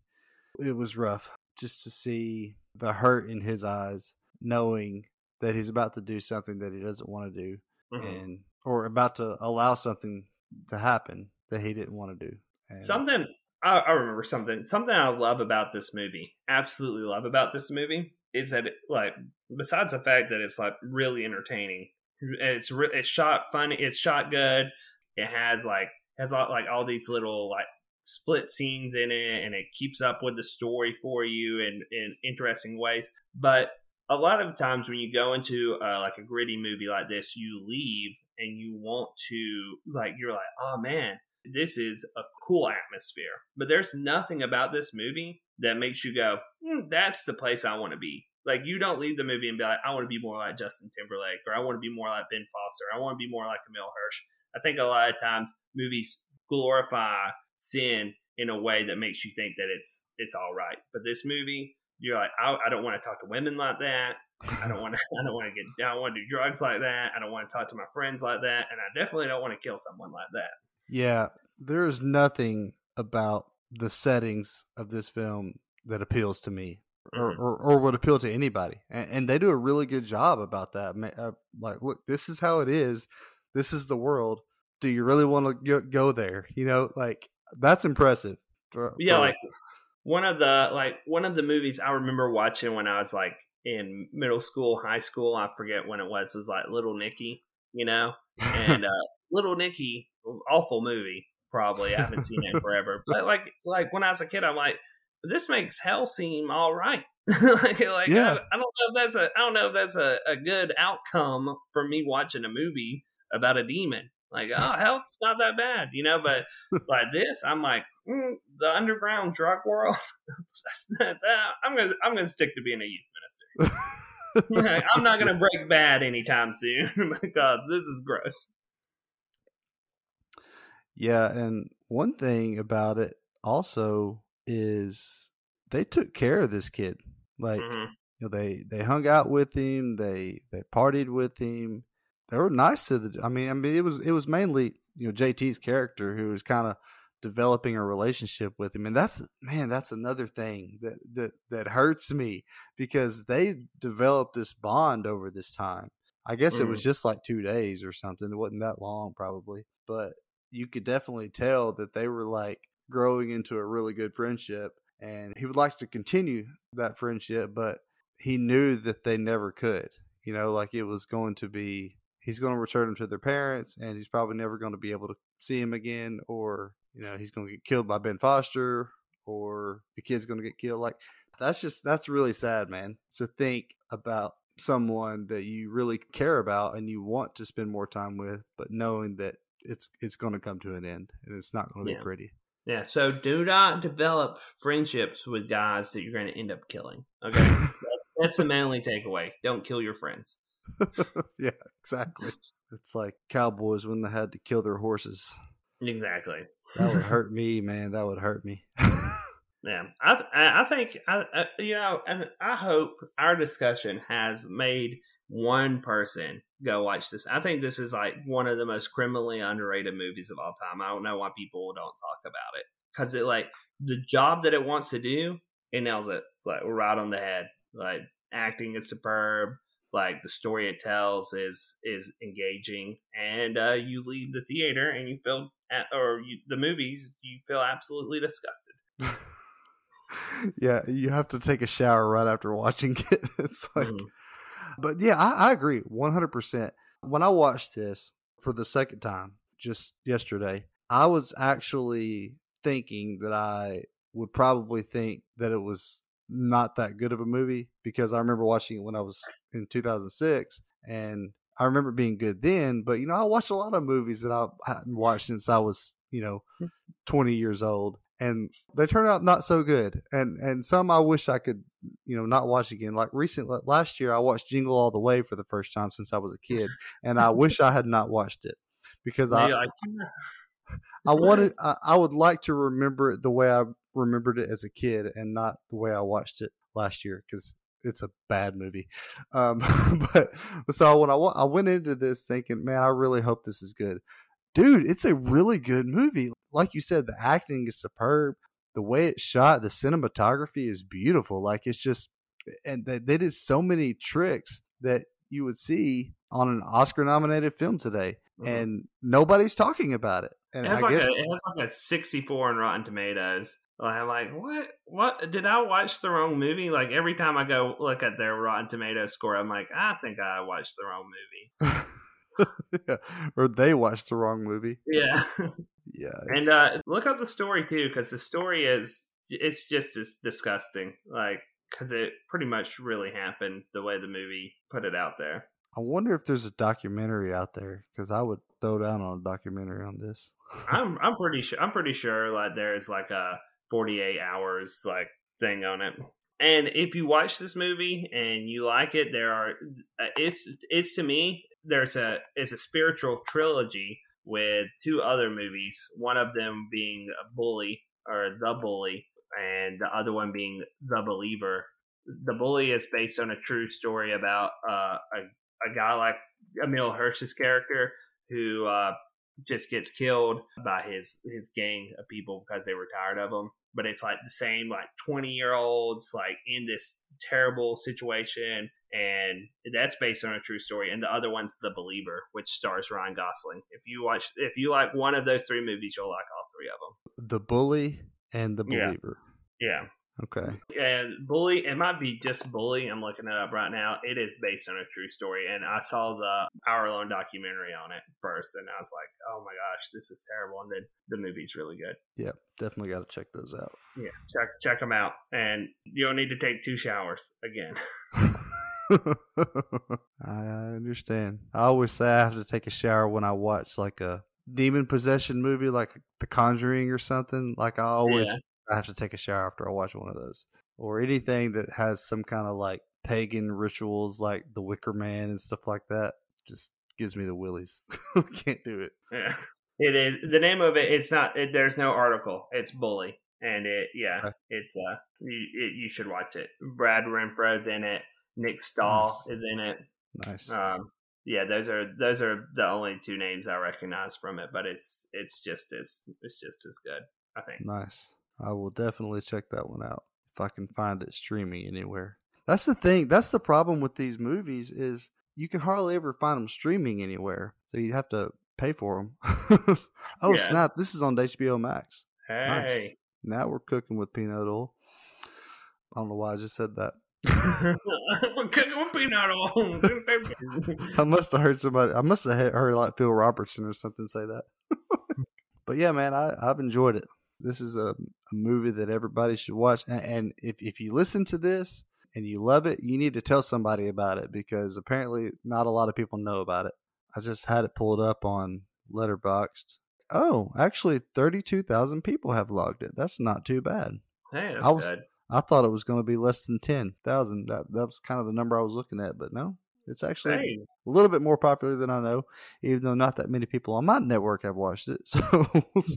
it was rough just to see the hurt in his eyes, knowing that he's about to do something that he doesn't want to do, mm-hmm. and or about to allow something to happen that he didn't want to do. And something I, I remember something something I love about this movie, absolutely love about this movie is that it, like besides the fact that it's like really entertaining it's re- it's shot funny. It's shot good. It has like has all, like all these little like split scenes in it, and it keeps up with the story for you in in interesting ways. But a lot of times when you go into uh, like a gritty movie like this, you leave and you want to like you're like, oh man, this is a cool atmosphere. But there's nothing about this movie that makes you go, mm, that's the place I want to be. Like you don't leave the movie and be like, I want to be more like Justin Timberlake, or I want to be more like Ben Foster, I want to be more like Emile Hirsch. I think a lot of times movies glorify sin in a way that makes you think that it's it's all right. But this movie, you're like, I, I don't want to talk to women like that. I don't want to. [LAUGHS] I don't want to get. I don't want to do drugs like that. I don't want to talk to my friends like that, and I definitely don't want to kill someone like that. Yeah, there is nothing about the settings of this film that appeals to me or, mm-hmm. or, or, would appeal to anybody. And, and, they do a really good job about that. Uh, like, look, this is how it is. This is the world. Do you really want to go there? You know, like that's impressive. For, yeah, for, like one of the like one of the movies I remember watching when I was like in middle school, high school. I forget when it was. It was like Little Nicky, you know, and [LAUGHS] uh, Little Nicky, awful movie. Probably I haven't seen it [LAUGHS] forever, but like like when I was a kid, I'm like this makes hell seem all right. [LAUGHS] like, like yeah. I, I, don't know if that's a I don't know if that's a, a good outcome for me watching a movie about a demon. Like, oh, [LAUGHS] hell's not that bad, you know. But like this, I'm like, mm, the underground drug world. that's not that. I'm gonna I'm gonna stick to being a youth minister. I'm not gonna break bad anytime soon because this is gross. Yeah, and one thing about it also is they took care of this kid. Like mm-hmm. you know, they they hung out with him, they they partied with him. They were nice to the. I mean, I mean, it was it was mainly you know JT's character who was kind of developing a relationship with him, and that's man, that's another thing that that that hurts me because they developed this bond over this time. I guess mm. it was mm. just like two days or something. It wasn't that long, probably, but you could definitely tell that they were like growing into a really good friendship. And he would like to continue that friendship, but he knew that they never could. You know, like it was going to be, he's going to return them to their parents, and he's probably never going to be able to see him again, or, you know, he's going to get killed by Ben Foster, or the kid's going to get killed. Like, that's just, that's really sad, man, to think about someone that you really care about and you want to spend more time with, but knowing that it's it's going to come to an end and it's not going to Yeah. be pretty. Yeah, so do not develop friendships with guys that you're going to end up killing. Okay, [LAUGHS] that's, that's the manly takeaway. Don't kill your friends. [LAUGHS] yeah, exactly. It's like cowboys when they had to kill their horses. Exactly. That would [LAUGHS] hurt me, man. That would hurt me. Yeah, I I think I, I you know, and I hope our discussion has made one person go watch this. I think this is like one of the most criminally underrated movies of all time. I don't know why people don't talk about it because it like the job that it wants to do, it nails it. It's like right on the head. Like acting is superb. Like the story it tells is is engaging, and uh, you leave the theater and you feel at, or you, the movies you feel absolutely disgusted. [LAUGHS] yeah, you have to take a shower right after watching it. [LAUGHS] It's like, Mhm. But yeah, I, I agree 100%. When I watched this for the second time just yesterday, I was actually thinking that I would probably think that it was not that good of a movie because I remember watching it when I was in 2006 and I remember being good then, but you know, I watched a lot of movies that I hadn't watched since I was, you know, hmm. 20 years old and they turned out not so good. And and some I wish I could, you know, not watch again. Like recent last year I watched Jingle All the Way for the first time since I was a kid and I wish I had not watched it because I You're like, I wanted I, I would like to remember it the way I remembered it as a kid and not the way I watched it last year because it's a bad movie. Um, [LAUGHS] but so when I I went into this thinking, man, I really hope this is good, dude. It's a really good movie. Like you said, the acting is superb. The way it's shot, the cinematography is beautiful. Like it's just, and they, they did so many tricks that you would see on an Oscar-nominated film today, Mhm. and nobody's talking about it. And it has I like guess a it has like a sixty four on Rotten Tomatoes. Like, I'm like, what? What did I watch the wrong movie? Like every time I go look at their Rotten Tomatoes score, I'm like, I think I watched the wrong movie. [LAUGHS] yeah. or they watched the wrong movie. Yeah, [LAUGHS] Yeah, and uh, look up the story too, because the story is it's just as disgusting. Like, because it pretty much really happened the way the movie put it out there. I wonder if there's a documentary out there because I would throw down on a documentary on this. [LAUGHS] I'm I'm pretty sure I'm pretty sure like there's like a 48 hours like thing on it. And if you watch this movie and you like it, there are uh, it's it's to me there's a it's a spiritual trilogy with two other movies. One of them being bully or the bully, and the other one being the believer. The bully is based on a true story about uh, a a guy like Emile Hirsch's character who uh, just gets killed by his his gang of people because they were tired of him. But it's like the same like twenty year olds like in this terrible situation, and that's based on a true story. And the other one's The Believer, which stars Ryan Gosling. If you watch, if you like one of those three movies, you'll like all three of them. The Bully and the Yeah. Believer. Yeah. Okay. And Bully, it might be just Bully. I'm looking it up right now. It is based on a true story, and I saw the hour long documentary on it first, and I was like, "Oh my gosh, this is terrible!" And then the movie's really good. Yeah, definitely got to check those out. Yeah, check check them out, and you don't need to take two showers again. [LAUGHS] [LAUGHS] I understand. I always say I have to take a shower when I watch like a demon possession movie, like The Conjuring or something. Like I always Yeah. I have to take a shower after I watch one of those, or anything that has some kind of like pagan rituals, like the Wicker Man and stuff like that. Just gives me the willies. [LAUGHS] Can't do it. Yeah. It is the name of it. It's not. It, there's no article. It's Bully, and it yeah, Okay. it's uh, you it, you should watch it. Brad Renfro's in it. Nick Stahl Nice. is in it. Nice. Um, yeah, those are those are the only two names I recognize from it, but it's it's just as it's just as good. I think. Nice. I will definitely check that one out if I can find it streaming anywhere. That's the thing. That's the problem with these movies is you can hardly ever find them streaming anywhere. So you have to pay for them. [LAUGHS] oh Yeah. snap! This is on HBO Max. Hey, Nice. Now we're cooking with peanut oil. I don't know why I just said that. we're [LAUGHS] cooking with peanut oil. [LAUGHS] I must have heard somebody. I must have heard like Phil Robertson or something say that. but yeah, man, I, I've enjoyed it. This is a, a movie that everybody should watch. And, and if if you listen to this and you love it, you need to tell somebody about it because apparently not a lot of people know about it. I just had it pulled up on Letterboxd. Oh, actually, thirty-two thousand people have logged it. That's not too bad. Hey, that's I was- good. I thought it was going to be less than ten thousand. That that was kind of the number I was looking at, but no, it's actually Hey, a little bit more popular than I know, even though not that many people on my network have watched it. [LAUGHS] So mm-hmm.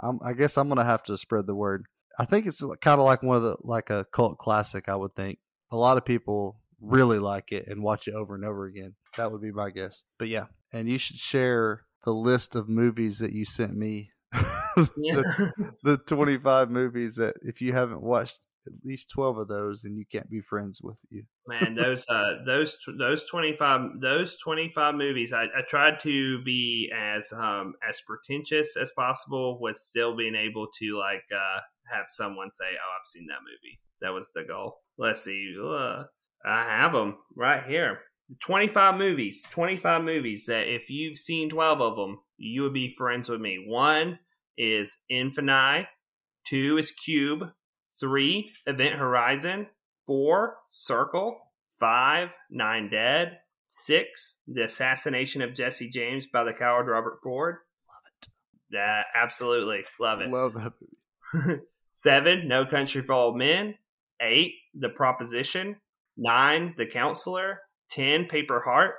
I'm, I guess I'm gonna have to spread the word. I think it's kind of like one of the like a cult classic. I would think a lot of people really like it and watch it over and over again. That would be my guess. But yeah, and you should share the list of movies that you sent me. [LAUGHS] the, the 25 movies that if you haven't watched at least 12 of those, and you can't be friends with you. man those uh those those 25 those 25 movies I, I tried to be as um as pretentious as possible with still being able to like uh have someone say oh i've seen that movie. That was the goal. Let's see uh, i have them right here. 25 movies 25 movies that if you've seen 12 of them you would be friends with me. One is infini two is cube three event horizon four circle five nine dead six the assassination of jesse james by the coward robert ford. Love it. that absolutely. Love it. Love that movie. [LAUGHS] seven no country for old men. Eight the proposition. Nine the counselor. 10 paper heart.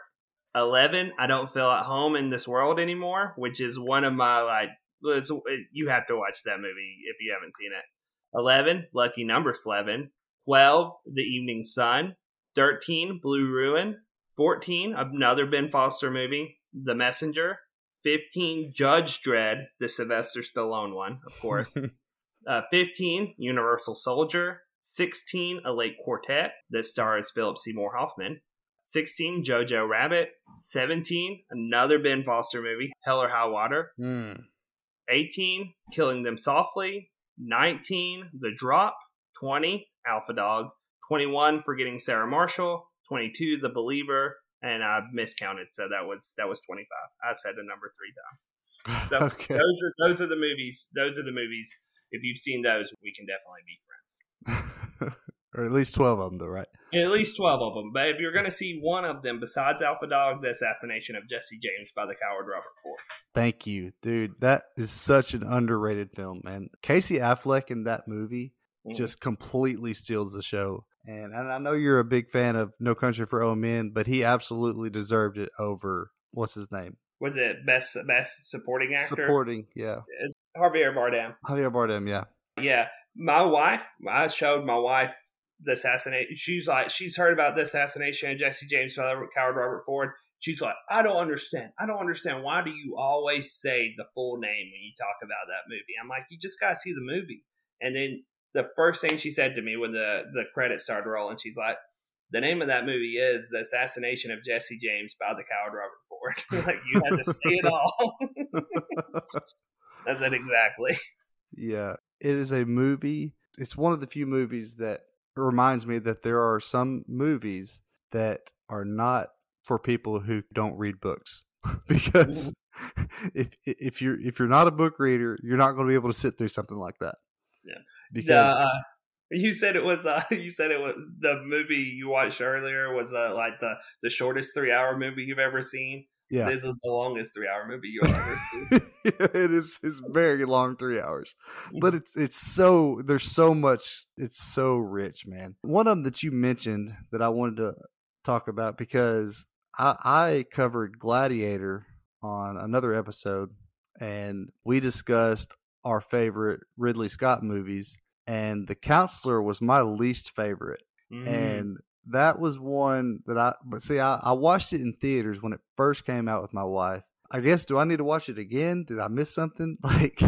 11 i don't feel at home in this world anymore which is one of my like it's, you have to watch that movie if you haven't seen it 11 lucky number 11 12 the evening sun 13 blue ruin 14 another ben foster movie the messenger 15 judge dredd the sylvester stallone one of course [LAUGHS] uh, 15, Universal Soldier. 16, A Late Quartet that stars Philip Seymour Hoffman. 16, Jojo Rabbit. 17, another Ben Foster movie, Hell or High Water. Mm. 18, Killing Them Softly. 19, The Drop. 20, Alpha Dog. 21, Forgetting Sarah Marshall. 22, The Believer. And I miscounted, so that was that was 25. I said the number three times. [LAUGHS] So okay. those are those are the movies. Those are the movies. If you've seen those, we can definitely be friends. [LAUGHS] or at least 12 of them, though, right? At least twelve of them. But if you're going to see one of them besides Alpha Dog, the assassination of Jesse James by the coward Robert Ford. Thank you, dude. That is such an underrated film, man. Casey Affleck in that movie Mhm. just completely steals the show. And, and I know you're a big fan of No Country for Old Men, but he absolutely deserved it over what's his name? was it best best supporting actor? Supporting, yeah. Javier Bardem. Javier Bardem, yeah. Yeah, my wife. I showed my wife the assassination. She's like, she's heard about the assassination of Jesse James by the coward Robert Ford. She's like, I don't understand. I don't understand. Why do you always say the full name when you talk about that movie? I'm like, you just gotta see the movie. And then the first thing she said to me when the the credits started rolling, she's like, the name of that movie is The Assassination of Jesse James by the coward Robert Ford. [LAUGHS] like you had to say it all. [LAUGHS] That's it exactly. Yeah, it is a movie. It's one of the few movies that reminds me that there are some movies that are not for people who don't read books [LAUGHS] because if if you're if you're not a book reader, you're not going to be able to sit through something like that. Yeah. Because uh, you said it was. Uh, [LAUGHS] you said it was the movie you watched earlier was uh, like the the shortest three hour movie you've ever seen. Yeah, This is the longest three hour movie you'll ever [LAUGHS] see. it is it's very long 3 hours. But it's it's so there's so much it's so rich, man. One of them that you mentioned that I wanted to talk about because I, I covered Gladiator on another episode and we discussed our favorite Ridley Scott movies and The Counselor was my least favorite. Mhm. And that was one that I but see I, I watched it in theaters when it first came out with my wife. I guess do I need to watch it again? Did I miss something? [LAUGHS] Like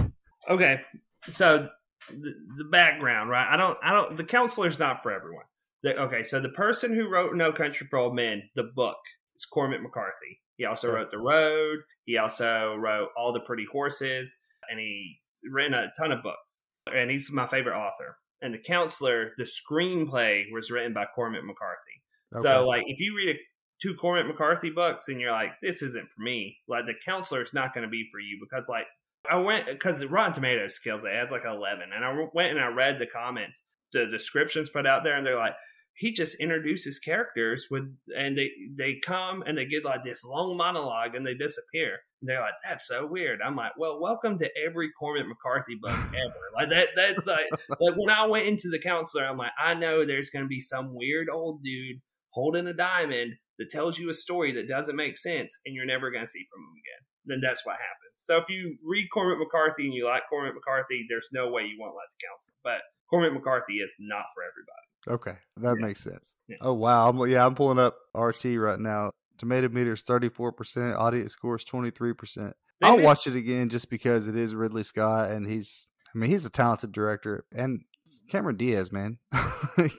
okay, so the, the background, right? I don't. I don't. The counselor's not for everyone. The, okay, so the person who wrote No Country for Old Men, the book, is Cormac McCarthy. He also Okay. wrote The Road. He also wrote All the Pretty Horses, and he's written a ton of books. And he's my favorite author. And the counselor, the screenplay was written by Cormac McCarthy. okay. So, like, if you read a, two Cormac McCarthy books and you're like, this isn't for me, like, the counselor is not going to be for you because, like, I went because Rotten Tomatoes kills it. It has like 11. And I went and I read the comments, the descriptions put out there, and they're like, he just introduces characters with and they they come and they get like this long monologue and they disappear and they're like that's so weird i'm like well welcome to every cormac mccarthy book [LAUGHS] ever like that that like, like when i went into the counselor i'm like i know there's going to be some weird old dude holding a diamond that tells you a story that doesn't make sense and you're never going to see from him again then that's what happens so if you read cormac mccarthy and you like cormac mccarthy there's no way you won't like the counselor but cormac mccarthy is not for everybody Okay, that Yeah. makes sense. Yeah. Oh wow, I'm, yeah, I'm pulling up RT right now. Tomato meter's 34%, audience scores 23%. I'll watch it again just because it is Ridley Scott and he's I mean, he's a talented director and Cameron Diaz, man. [LAUGHS]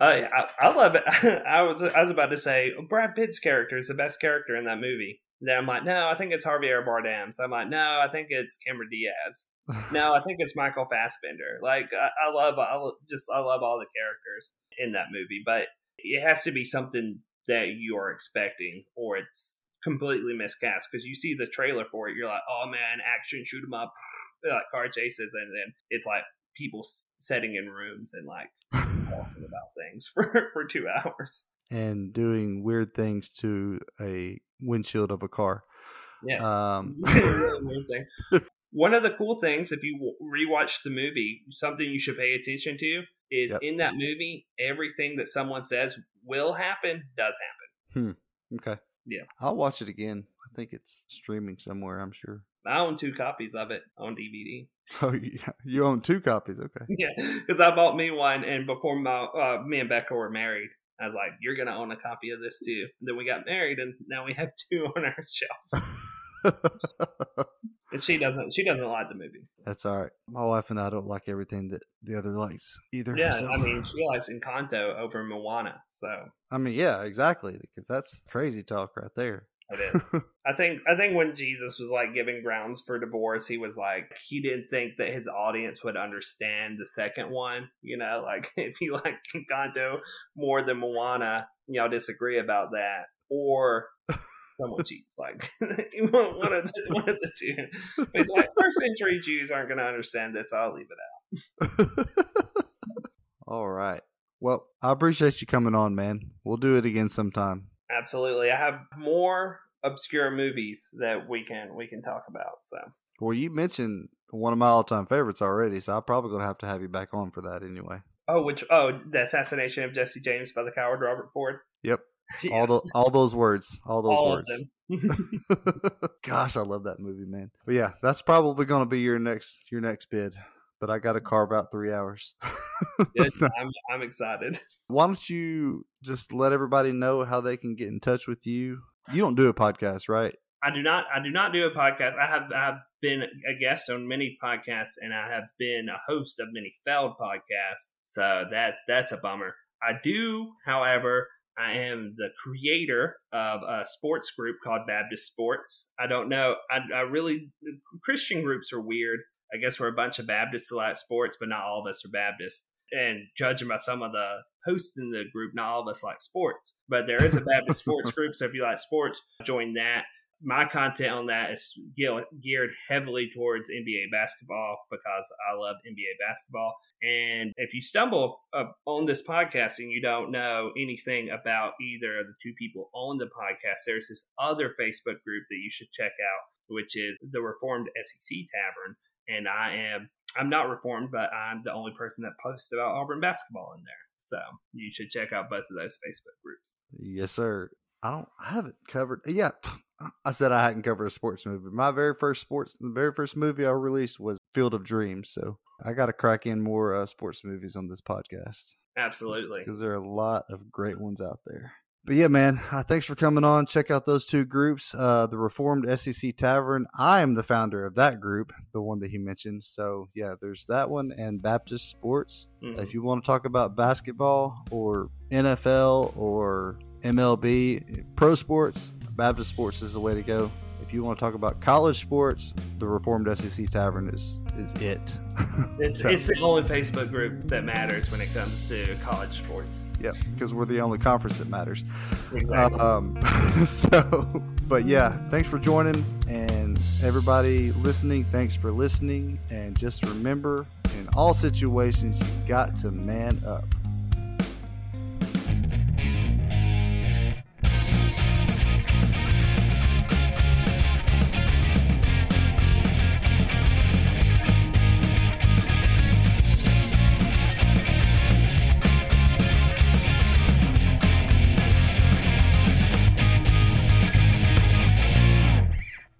Uh, I, I, I love it. [LAUGHS] I was I was about to say Brad Pitt's character is the best character in that movie. Then I'm like, no, I think it's Javier Bardem. So I'm like, no, I think it's Cameron Diaz. No, I think it's Michael Fassbender. Like I, I love, I just I love all the characters in that movie, but it has to be something that you are expecting, or it's completely miscast. Because you see the trailer for it, you're like, oh man, action, shoot 'em up, [LAUGHS] like car chases, and then it's like people sitting in rooms and like [LAUGHS] talking about things [LAUGHS] for for two hours. and doing weird things to a windshield of a car. Yes. Um. One of the cool things, if you rewatch the movie, something you should pay attention to is Yep. in that movie, everything that someone says will happen does happen. Hmm. Okay. Yeah. I'll watch it again. I think it's streaming somewhere, I'm sure. I own two copies of it on DVD. [LAUGHS] Oh, you, you own two copies. Okay. [LAUGHS] Yeah, because I bought me one, and before my uh, me and Becca were married, I was like, "You're gonna own a copy of this too." And then we got married, and now we have two on our [LAUGHS] shelf. She doesn't. She doesn't like the movie. That's all right. My wife and I don't like everything that the other likes either. Yeah, so- I mean, she likes Encanto over Moana, so I mean, yeah, exactly. Because that's crazy talk right there. it is. [LAUGHS] I think I think when Jesus was like giving grounds for divorce, he was like he didn't think that his audience would understand the second one. You know, like [LAUGHS] if you like Encanto more than Moana, y'all disagree about that, or someone cheats. Like [LAUGHS] you want one of the, one of the two. It's like first century Jews aren't going to understand this. So I'll leave it out. [LAUGHS] all right. Well, I appreciate you coming on, man. We'll do it again sometime. Absolutely, I have more obscure movies that we can we can talk about. So. Well, you mentioned one of my all-time favorites already, so I'm probably gonna have to have you back on for that anyway. Oh, which oh, the assassination of Jesse James by the coward Robert Ford. Yep. All the all those words, all those All words. [LAUGHS] [LAUGHS] Gosh, I love that movie, man. But yeah, that's probably going to be your next your next bid. But I got to carve out three hours. [LAUGHS] Yes, I'm I'm excited. Why don't you just let everybody know how they can get in touch with you? You don't do a podcast, right? I do not I do not do a podcast. I have I have been a guest on many podcasts and I have been a host of many failed podcasts. So that that's a bummer. I do, however, I am the creator of a sports group called Baptist Sports. I don't know. I, I really Christian groups are weird. I guess we're a bunch of Baptists that like sports, but not all of us are Baptists. And judging by some of the hosts in the group, not all of us like sports. But there is a Baptist [LAUGHS] sports group, so if you like sports, join that. My content on that is ge- geared heavily towards NBA basketball because I love NBA basketball. And if you stumble on this podcast and you don't know anything about either of the two people on the podcast, there's this other Facebook group that you should check out, which is the Reformed SEC Tavern. And I am I'm not reformed, but I'm the only person that posts about Auburn basketball in there. So you should check out both of those Facebook groups. Yes, sir. I don't. I haven't covered. Yeah, I said I hadn't covered a sports movie. My very first sports, the very first movie I released was Field of Dreams. So I got to crack in more uh, sports movies on this podcast. Absolutely. because there are a lot of great ones out there. But yeah, man, uh, thanks for coming on. Check out those two groups, uh, the Reformed SEC Tavern. I am the founder of that group, the one that he mentioned. So yeah, there's that one and Baptist Sports. Mhm. If you want to talk about basketball or NFL or MLB, pro sports, Baptist Sports is the way to go. If you want to talk about college sports, the Reformed SEC Tavern is is it. [LAUGHS] It's, So- it's the only Facebook group that matters when it comes to college sports. Yep, because we're the only conference that matters. Exactly. Um, [LAUGHS] so, but yeah, thanks for joining, and everybody listening, thanks for listening. And just remember, in all situations, you got to man up.